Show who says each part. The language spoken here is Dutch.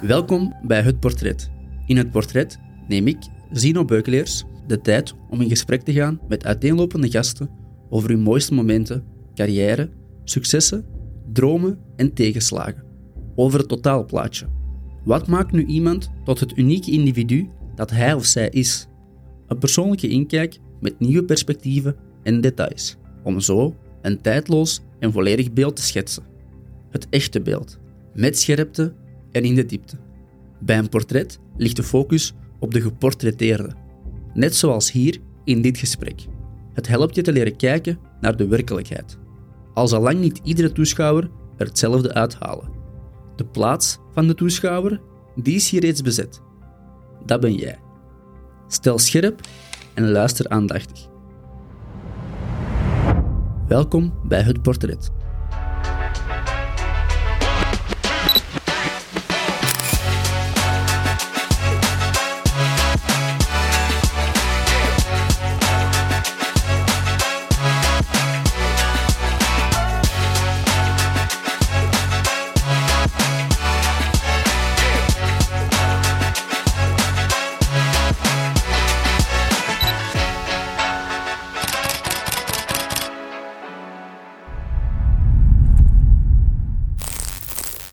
Speaker 1: Welkom bij Het Portret. In het portret neem ik, Zino Beukeleers, de tijd om in gesprek te gaan met uiteenlopende gasten over hun mooiste momenten, carrière, successen, dromen en tegenslagen. Over het totaalplaatje. Wat maakt nu iemand tot het unieke individu dat hij of zij is? Een persoonlijke inkijk met nieuwe perspectieven en details, om zo een tijdloos en volledig beeld te schetsen. Het echte beeld, met scherpte en in de diepte. Bij een portret ligt de focus op de geportretteerde, net zoals hier in dit gesprek. Het helpt je te leren kijken naar de werkelijkheid. Al zal lang niet iedere toeschouwer er hetzelfde uithalen. De plaats van de toeschouwer, die is hier reeds bezet. Dat ben jij. Stel scherp en luister aandachtig. Welkom bij Het Portret.